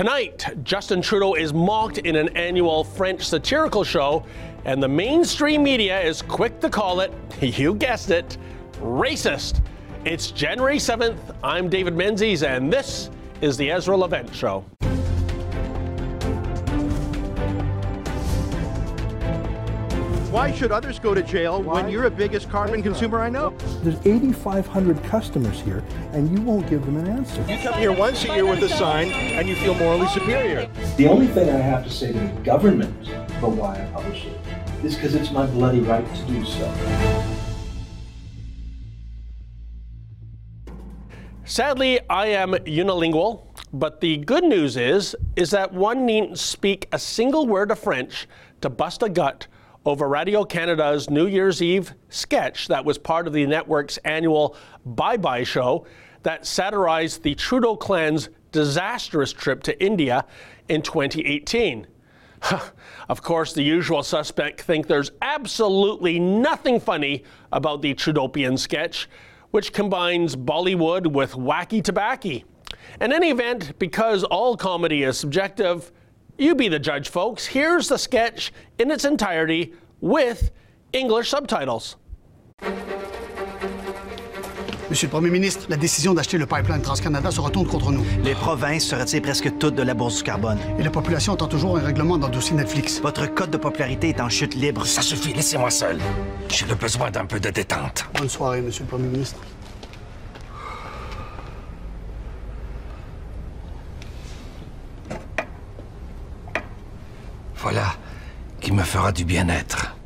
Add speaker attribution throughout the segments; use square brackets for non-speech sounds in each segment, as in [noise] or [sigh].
Speaker 1: Tonight, Justin Trudeau is mocked in an annual French satirical show, and the mainstream media is quick to call it, [laughs] you guessed it, racist. It's January 7th. I'm David Menzies, and this is the Ezra Levant Show.
Speaker 2: Why should others go to jail when you're the biggest carbon consumer I know?
Speaker 3: There's 8,500 customers here, and you won't give them an answer.
Speaker 2: You come here once a year with a sign, and you feel morally superior.
Speaker 4: The only thing I have to say to the government for why I publish it is because it's my bloody right to do so.
Speaker 1: Sadly, I am unilingual, but the good news is is that one needn't speak a single word of French to bust a gut over Radio Canada's New Year's Eve sketch that was part of the network's annual Bye Bye show that satirized the Trudeau clan's disastrous trip to India in 2018. [laughs] of course, the usual suspect think there's absolutely nothing funny about the Trudeaupian sketch, which combines Bollywood with wacky tobacco. In any event, because all comedy is subjective, you be the judge, folks. Here's the sketch in its entirety with English subtitles.
Speaker 5: Monsieur le Premier ministre, la décision d'acheter le pipeline TransCanada se retourne contre nous.
Speaker 6: Les provinces se retirent presque toutes de la bourse du carbone.
Speaker 5: Et la population attend toujours un règlement dans le dossier Netflix.
Speaker 6: Votre code de popularité est en chute libre.
Speaker 7: Ça suffit, laissez-moi seul. J'ai le besoin d'un peu de détente.
Speaker 5: Bonne soirée, Monsieur le Premier ministre.
Speaker 7: Voilà qui me fera du bien-être.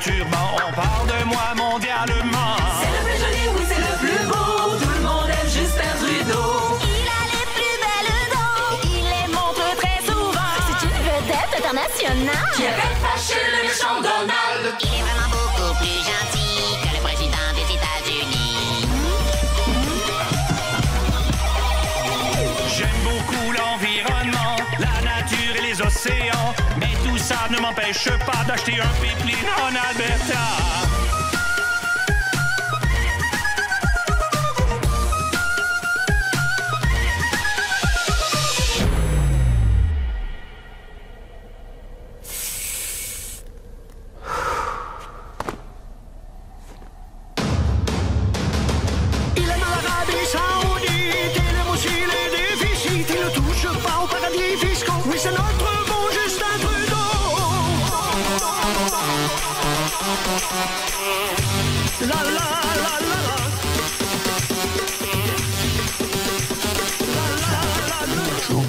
Speaker 8: Turban, on parle de moi mondialement.
Speaker 9: C'est le plus joli, oui c'est le plus beau Tout le monde aime Justin Trudeau
Speaker 10: Il a les plus belles dents, il les montre très souvent. C'est une vedette internationale.
Speaker 9: Qui a fait fâcher le méchant Donald
Speaker 10: Il est vraiment beaucoup plus gentil que le président des États-Unis.
Speaker 8: J'aime beaucoup l'environnement, la nature et les océans. Ne m'empêche pas d'acheter un pipeline en Alberta.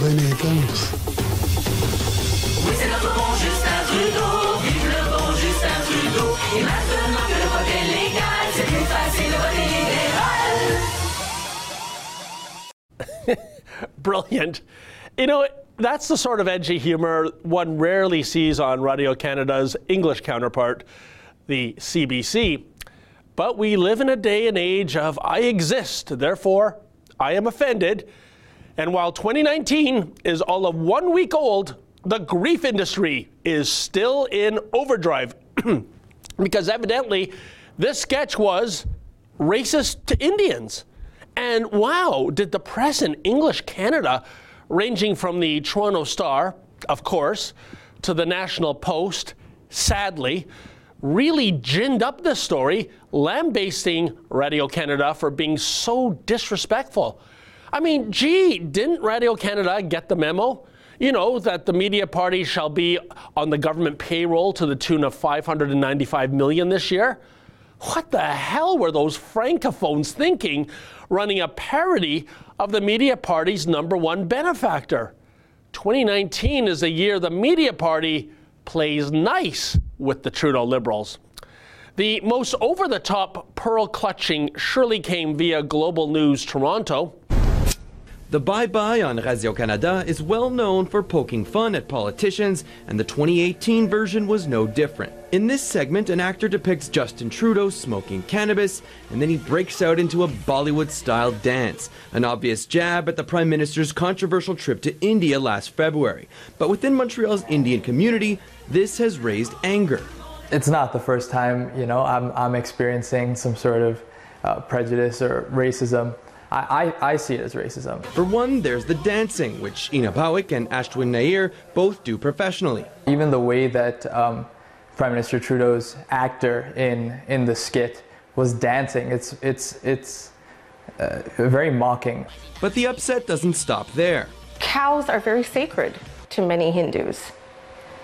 Speaker 5: Oui c'est notre bon Justin Trudeau
Speaker 9: Vive le bon Justin Trudeau Et maintenant que le vote est légal C'est plus facile de voter libéral
Speaker 1: Brilliant. You know, that's the sort of edgy humor one rarely sees on Radio Canada's English counterpart, the CBC. But we live in a day and age of I exist, therefore I am offended. And while 2019 is all of one week old, the grief industry is still in overdrive. [clears throat] because evidently this sketch was racist to Indians. And wow, did the press in English Canada, ranging from the Toronto Star, of course, to the National Post, sadly, really ginned up this story, lambasting Radio Canada for being so disrespectful. I mean, gee, didn't Radio Canada get the memo? You know, that the media party shall be on the government payroll to the tune of 595 million this year? What the hell were those francophones thinking running a parody of the media party's number one benefactor? 2019 is the year the media party plays nice with the Trudeau Liberals. The most over the top pearl clutching surely came via Global News Toronto.
Speaker 11: The Bye Bye on Radio Canada is well known for poking fun at politicians, and the 2018 version was no different. In this segment, an actor depicts Justin Trudeau smoking cannabis, and then he breaks out into a Bollywood style dance, an obvious jab at the Prime Minister's controversial trip to India last February. But within Montreal's Indian community, this has raised anger.
Speaker 12: It's not the first time, you know, I'm, I'm experiencing some sort of uh, prejudice or racism. I, I, I, see it as racism.
Speaker 11: For one, there's the dancing, which Ina Bawik and Ashwin Nair both do professionally.
Speaker 12: Even the way that um, Prime Minister Trudeau's actor in, in the skit was dancing, it's, it's, it's uh, very mocking.
Speaker 11: But the upset doesn't stop there.
Speaker 13: Cows are very sacred to many Hindus.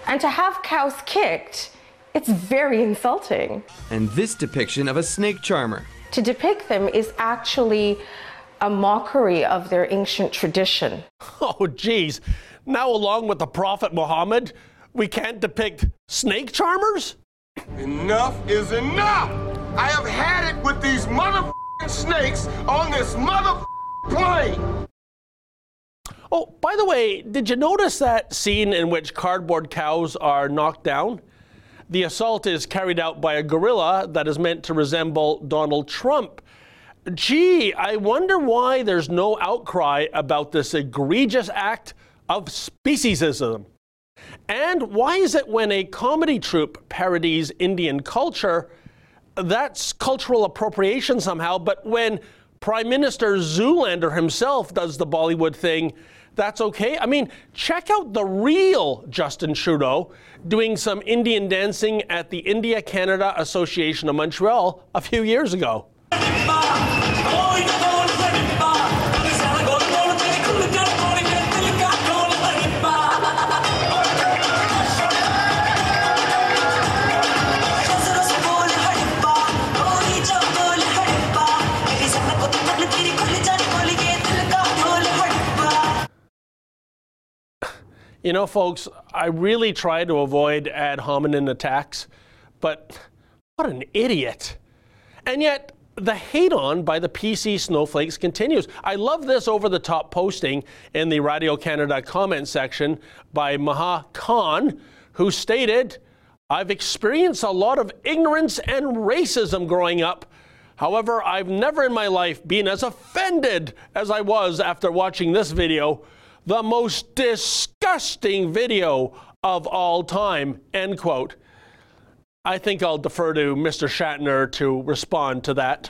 Speaker 13: And to have cows kicked, it's very insulting.
Speaker 11: And this depiction of a snake charmer.
Speaker 13: To depict them is actually a mockery of their ancient tradition. [laughs]
Speaker 1: Oh, geez. Now, along with the Prophet Muhammad, we can't depict snake charmers?
Speaker 14: Enough is enough! I have had it with these mother snakes on this mother plane!
Speaker 1: Oh, by the way, did you notice that scene in which cardboard cows are knocked down? The assault is carried out by a gorilla that is meant to resemble Donald Trump. Gee, I wonder why there's no outcry about this egregious act of speciesism. And why is it when a comedy troupe parodies Indian culture, that's cultural appropriation somehow, but when Prime Minister Zoolander himself does the Bollywood thing, that's okay? I mean, check out the real Justin Trudeau doing some Indian dancing at the India Canada Association of Montreal a few years ago. You know, folks, I really try to avoid ad hominem attacks, but what an idiot. And yet, the hate on by the PC snowflakes continues. I love this over the top posting in the Radio Canada comment section by Maha Khan, who stated, I've experienced a lot of ignorance and racism growing up. However, I've never in my life been as offended as I was after watching this video the most disgusting video of all time, end quote. I think I'll defer to Mr. Shatner to respond to that.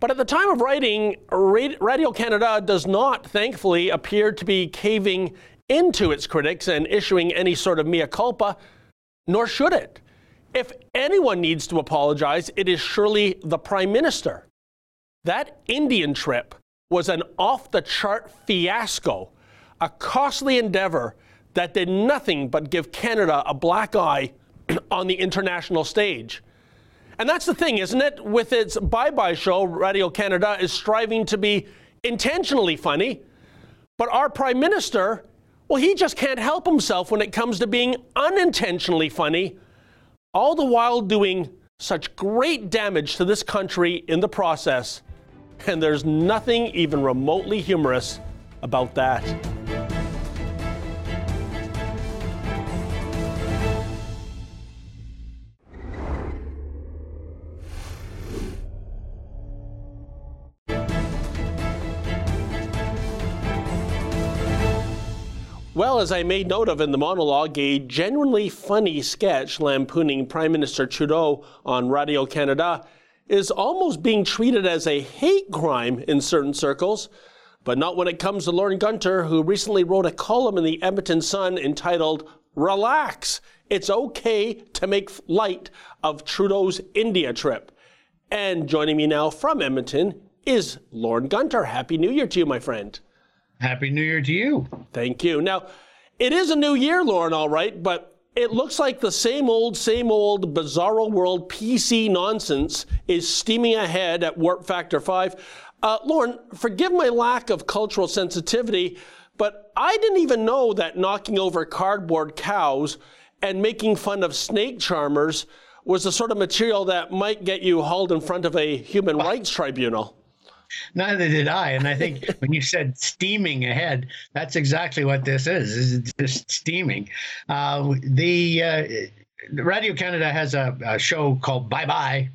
Speaker 1: But at the time of writing, Radio Canada does not, thankfully, appear to be caving into its critics and issuing any sort of mea culpa, nor should it. If anyone needs to apologize, it is surely the Prime Minister. That Indian trip was an off the chart fiasco, a costly endeavor that did nothing but give Canada a black eye [clears throat] on the international stage. And that's the thing, isn't it? With its bye bye show, Radio Canada is striving to be intentionally funny. But our Prime Minister, well, he just can't help himself when it comes to being unintentionally funny all the while doing such great damage to this country in the process. And there's nothing even remotely humorous about that. Well, as I made note of in the monologue, a genuinely funny sketch lampooning Prime Minister Trudeau on Radio Canada is almost being treated as a hate crime in certain circles, but not when it comes to Lorne Gunter, who recently wrote a column in the Edmonton Sun entitled Relax, it's okay to make light of Trudeau's India trip. And joining me now from Edmonton is Lorne Gunter. Happy New Year to you, my friend.
Speaker 15: Happy New Year to you.
Speaker 1: Thank you. Now, it is a new year, Lorne, all right, but it looks like the same old, same old bizarro world PC nonsense is steaming ahead at Warp Factor 5. Uh, Lorne, forgive my lack of cultural sensitivity, but I didn't even know that knocking over cardboard cows and making fun of snake charmers was the sort of material that might get you hauled in front of a human rights tribunal.
Speaker 15: Neither did I. And I think [laughs] when you said steaming ahead, that's exactly what this is. This is just steaming. Uh, the uh, Radio Canada has a, a show called Bye Bye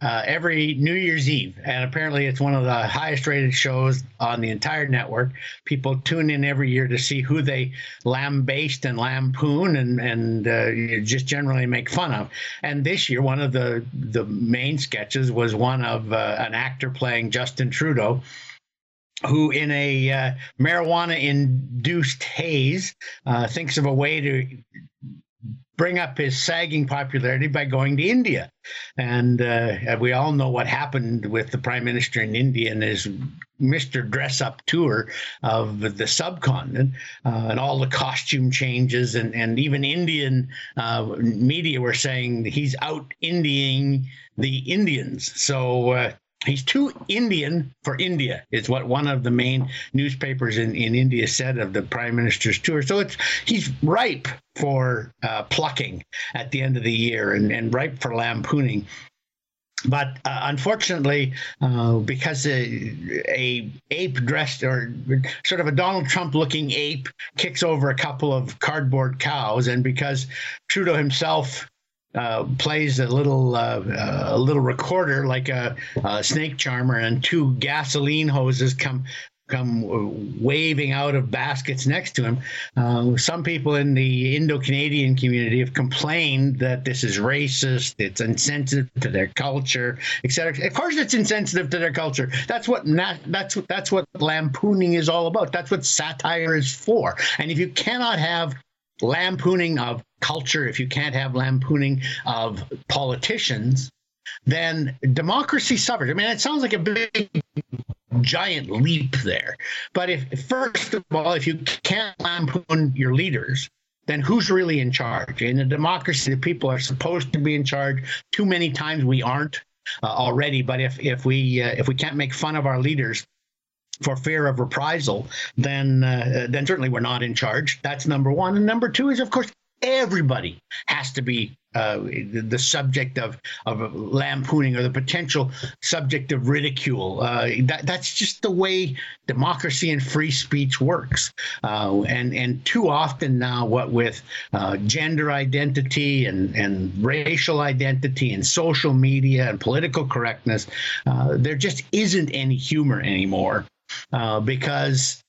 Speaker 15: uh, every New Year's Eve, and apparently it's one of the highest rated shows on the entire network. People tune in every year to see who they lambaste and lampoon and and uh, just generally make fun of. And this year, one of the the main sketches was one of uh, an actor playing Justin Trudeau who in a uh, marijuana induced haze uh, thinks of a way to bring up his sagging popularity by going to India. And uh, we all know what happened with the prime minister in India and his Mr. Dress Up tour of the subcontinent uh, and all the costume changes. And, and even Indian uh, media were saying he's out Indiaing the Indians. So uh, He's too Indian for India, is what one of the main newspapers in, in India said of the prime minister's tour. So it's he's ripe for uh, plucking at the end of the year and, and ripe for lampooning. But uh, unfortunately, uh, because a, a, ape dressed or sort of a Donald Trump looking ape kicks over a couple of cardboard cows, and because Trudeau himself uh, plays a little uh, uh, a little recorder like a, a, snake charmer, and two gasoline hoses come come waving out of baskets next to him. Uh, some people in the Indo-Canadian community have complained that this is racist, it's insensitive to their culture, etc. Of course, it's insensitive to their culture. That's what that's that's what lampooning is all about. That's what satire is for. And if you cannot have lampooning of culture, if you can't have lampooning of politicians, then democracy suffers. I mean, it sounds like a big giant leap there. But if first of all, if you can't lampoon your leaders, then who's really in charge? In a democracy, the people are supposed to be in charge. Too many times we aren't uh, already. But if if we uh, if we can't make fun of our leaders, for fear of reprisal, then uh, then certainly we're not in charge. That's number one. And number two is, of course, everybody has to be uh, the, subject of of lampooning or the potential subject of ridicule. Uh, that that's just the way democracy and free speech works. Uh, and and too often now, what with uh, gender identity and and racial identity and social media and political correctness, uh, there just isn't any humor anymore uh, because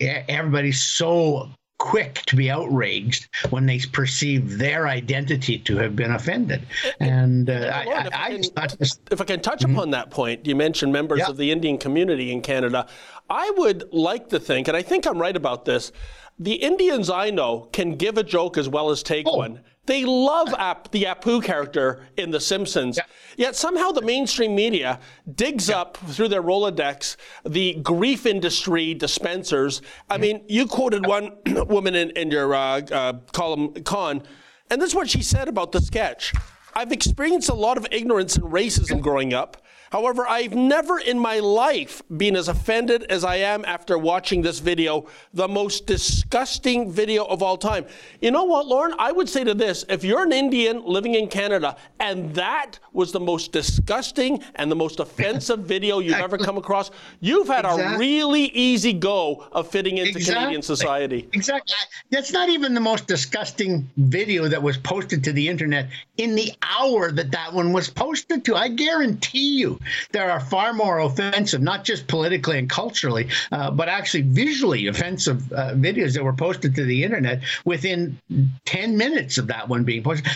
Speaker 15: everybody's so quick to be outraged when they perceive their identity to have been offended. And uh, I,
Speaker 1: if, I, I, can, if, I can, touch mm-hmm. upon that point, you mentioned members yeah. of the Indian community in Canada. I would like to think, and I think I'm right about this, the Indians I know can give a joke as well as take oh. one. They love the Apu character in The Simpsons. Yeah. Yet somehow the mainstream media digs yeah. up through their Rolodex the grief industry dispensers. I mm-hmm. mean, you quoted one [clears throat] woman in, in your uh, uh, column, Con, and this is what she said about the sketch. I've experienced a lot of ignorance and racism growing up. However, I've never in my life been as offended as I am after watching this video, the most disgusting video of all time. You know what, Lorne? I would say to this if you're an Indian living in Canada and that was the most disgusting and the most offensive [laughs] video you've ever come across, you've had exactly. a really easy go of fitting into exactly. Canadian society.
Speaker 15: Exactly. That's not even the most disgusting video that was posted to the internet in the hour that that one was posted to. I guarantee you there are far more offensive, not just politically and culturally, uh, but actually visually offensive uh, videos that were posted to the internet within 10 minutes of that one being posted.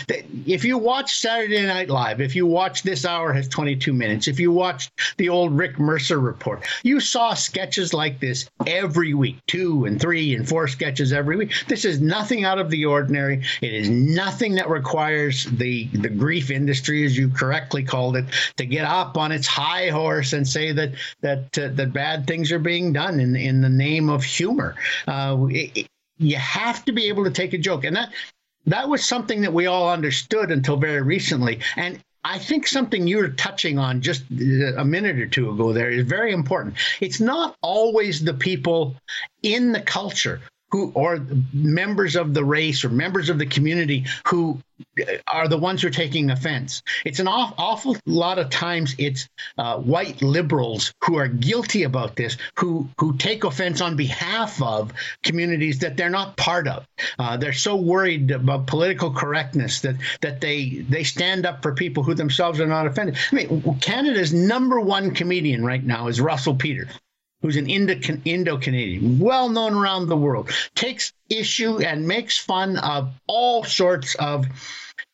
Speaker 15: If you watch Saturday Night Live, if you watch This Hour Has 22 Minutes, if you watched the old Rick Mercer report, you saw sketches like this every week, two and three and four sketches every week. This is nothing out of the ordinary. It is nothing that requires the, the grief industry, as you correctly called it, to get up on its high horse and say that that uh, that bad things are being done in in the name of humor. Uh, it, you have to be able to take a joke, and that that was something that we all understood until very recently. And I think something you were touching on just uh, a minute or two ago there is very important. It's not always the people in the culture who or members of the race or members of the community who are the ones who are taking offense. It's an aw- awful lot of times it's uh, white liberals who are guilty about this, who who take offense on behalf of communities that they're not part of. Uh, they're so worried about political correctness that that they they stand up for people who themselves are not offended. I mean, Canada's number one comedian right now is Russell Peters who's an Indo Canadian, well known around the world, takes issue and makes fun of all sorts of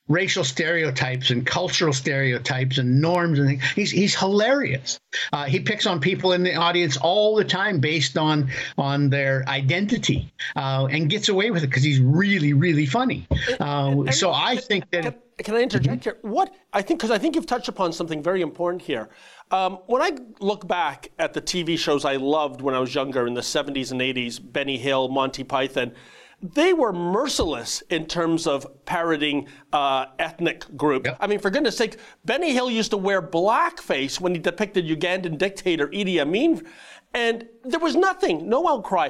Speaker 15: racial stereotypes and cultural stereotypes and norms and things. He's he's hilarious. Uh, he picks on people in the audience all the time based on on their identity uh, and gets away with it because he's really really funny. Uh, so I think that.
Speaker 1: Can, can I interject here? What I think, because I think you've touched upon something very important here. Um, when I look back at the TV shows I loved when I was younger in the 70s and 80s, Benny Hill, Monty Python, they were merciless in terms of parroting uh, ethnic groups. Yep. I mean, for goodness sake, Benny Hill used to wear blackface when he depicted Ugandan dictator Idi Amin, and there was nothing, no outcry.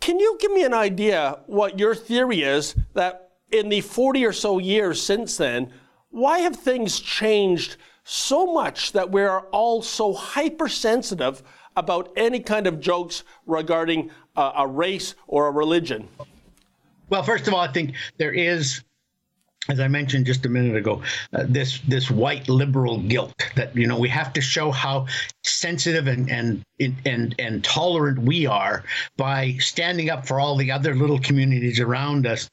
Speaker 1: Can you give me an idea what your theory is that in the 40 or so years since then, why have things changed so much that we're all so hypersensitive about any kind of jokes regarding uh, a race or a religion?
Speaker 15: Well, first of all, I think there is as I mentioned just a minute ago, uh, this this white liberal guilt that you know we have to show how sensitive and and and and tolerant we are by standing up for all the other little communities around us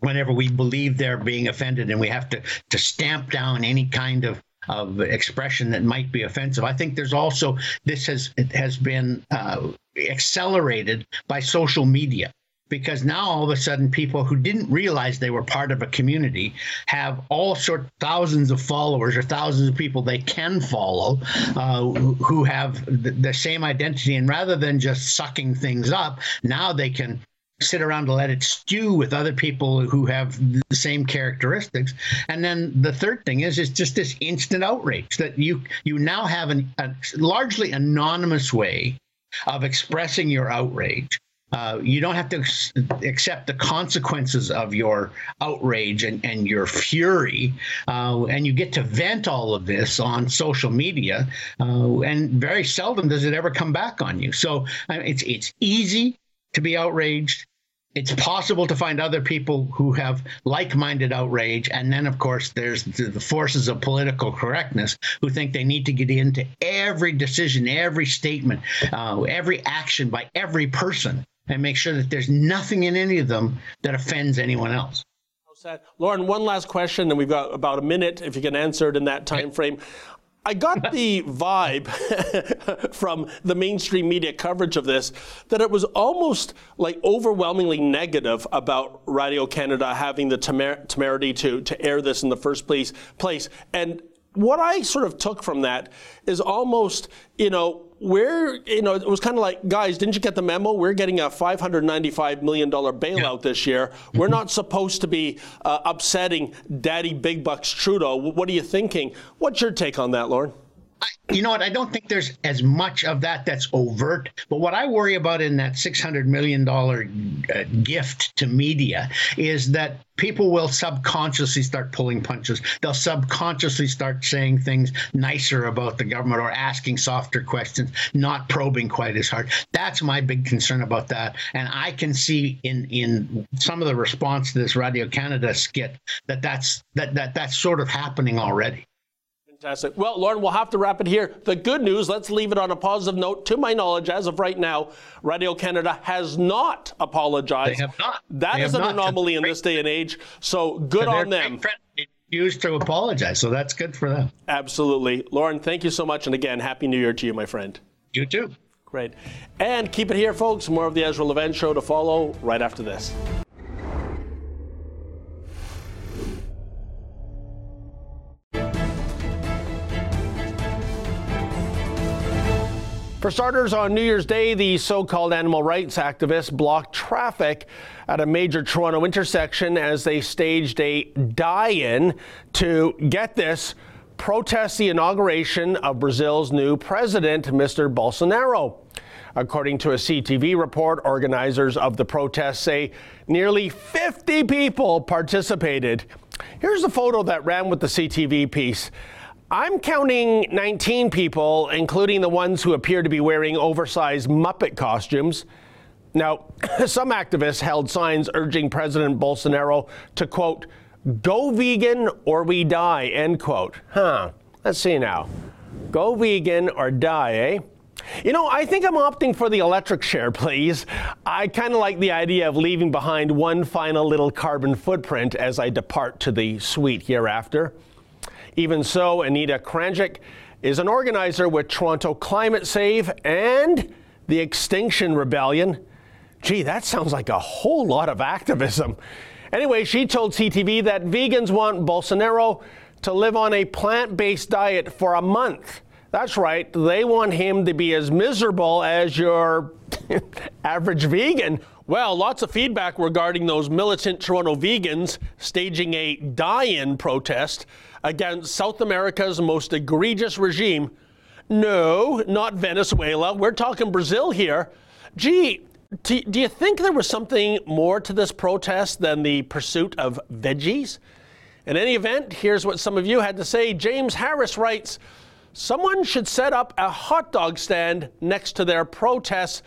Speaker 15: whenever we believe they're being offended and we have to to stamp down any kind of of expression that might be offensive. I think there's also this has has been uh, accelerated by social media because now all of a sudden people who didn't realize they were part of a community have all sorts thousands of followers or thousands of people they can follow uh, who have the same identity and rather than just sucking things up now they can sit around to let it stew with other people who have the same characteristics. And then the third thing is, it's just this instant outrage that you you now have an, a largely anonymous way of expressing your outrage. Uh, you don't have to accept the consequences of your outrage and, and your fury. Uh, and you get to vent all of this on social media. Uh, and very seldom does it ever come back on you. So it's, it's easy to be outraged. It's possible to find other people who have like minded outrage. And then, of course, there's the forces of political correctness who think they need to get into every decision, every statement, uh, every action by every person and make sure that there's nothing in any of them that offends anyone else.
Speaker 1: Lorne, one last question, and we've got about a minute if you can answer it in that time frame. I got the vibe [laughs] from the mainstream media coverage of this that it was almost like overwhelmingly negative about Radio Canada having the temer- temerity to, to air this in the first place, place. And what I sort of took from that is almost, you know, we're, you know, it was kind of like, guys, didn't you get the memo? We're getting a $595 million bailout yeah. this year. We're not supposed to be uh, upsetting Daddy Big Bucks Trudeau. What are you thinking? What's your take on that,
Speaker 15: You know what? I don't think there's as much of that that's overt. But what I worry about in that $600 million uh, gift to media is that people will subconsciously start pulling punches. They'll subconsciously start saying things nicer about the government or asking softer questions, not probing quite as hard. That's my big concern about that. And I can see in in some of the response to this Radio Canada skit that that's that that that's sort of happening already.
Speaker 1: Fantastic. Well, Lorne, we'll have to wrap it here. The good news, let's leave it on a positive note. To my knowledge, as of right now, Radio Canada has not apologized.
Speaker 15: They have not.
Speaker 1: That
Speaker 15: they
Speaker 1: is an not. anomaly in this day and age. So good on them.
Speaker 15: Used to apologize, so that's good for them.
Speaker 1: Absolutely. Lorne. thank you so much. And again, Happy New Year to you, my friend.
Speaker 15: You too.
Speaker 1: Great. And keep it here, folks. More of the Ezra Levant Show to follow right after this. For starters, on New Year's Day, the so called animal rights activists blocked traffic at a major Toronto intersection as they staged a die in to get this protest the inauguration of Brazil's new president, Mr. Bolsonaro. According to a CTV report, organizers of the protest say nearly 50 people participated. Here's a photo that ran with the CTV piece. I'm counting 19 people, including the ones who appear to be wearing oversized Muppet costumes. Now, [coughs] some activists held signs urging President Bolsonaro to, quote, go vegan or we die, end quote. Huh. Let's see now. Go vegan or die, eh? You know, I think I'm opting for the electric chair, [laughs] please. I kind of like the idea of leaving behind one final little carbon footprint as I depart to the sweet hereafter. Even so, Anita Krajnc is an organizer with Toronto Climate Save and the Extinction Rebellion. Gee, that sounds like a whole lot of activism. Anyway, she told CTV that vegans want Bolsonaro to live on a plant based diet for a month. That's right, they want him to be as miserable as your [laughs] average vegan. Well, lots of feedback regarding those militant Toronto vegans staging a die in protest against South America's most egregious regime. No, not Venezuela. We're talking Brazil here. Gee, do, do you think there was something more to this protest than the pursuit of veggies? In any event, here's what some of you had to say. James Harris writes Someone should set up a hot dog stand next to their protests.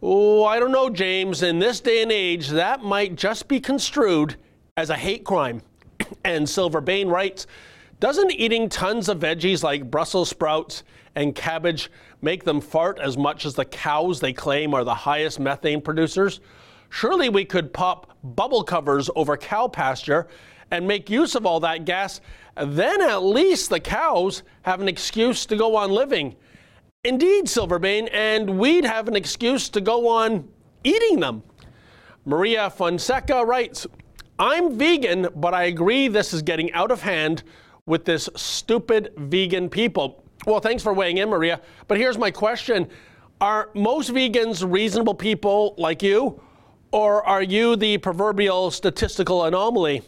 Speaker 1: Oh, I don't know, James. In this day and age, that might just be construed as a hate crime. And Silver Bain writes Doesn't eating tons of veggies like Brussels sprouts and cabbage make them fart as much as the cows they claim are the highest methane producers? Surely we could pop bubble covers over cow pasture and make use of all that gas. Then at least the cows have an excuse to go on living. Indeed, Silverbane, and we'd have an excuse to go on eating them. Maria Fonseca writes, I'm vegan, but I agree this is getting out of hand with this stupid vegan people. Well, thanks for weighing in, Maria. But here's my question Are most vegans reasonable people like you, or are you the proverbial statistical anomaly?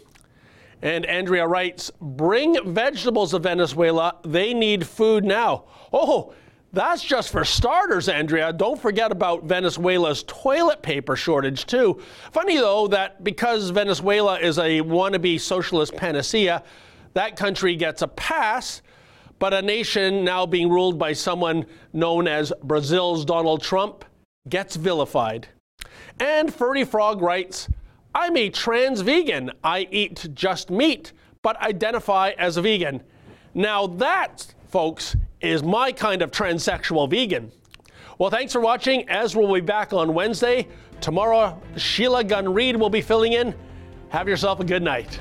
Speaker 1: And Andrea writes, Bring vegetables to Venezuela. They need food now. Oh, that's just for starters, Andrea. Don't forget about Venezuela's toilet paper shortage, too. Funny, though, that because Venezuela is a wannabe socialist panacea, that country gets a pass, but a nation now being ruled by someone known as Brazil's Donald Trump gets vilified. And Furry Frog writes, I'm a trans vegan. I eat just meat, but identify as a vegan. Now, that, folks, is my kind of transsexual vegan. Well, thanks for watching. Ezra will be back on Wednesday. Tomorrow, Sheila Gunn Reid will be filling in. Have yourself a good night.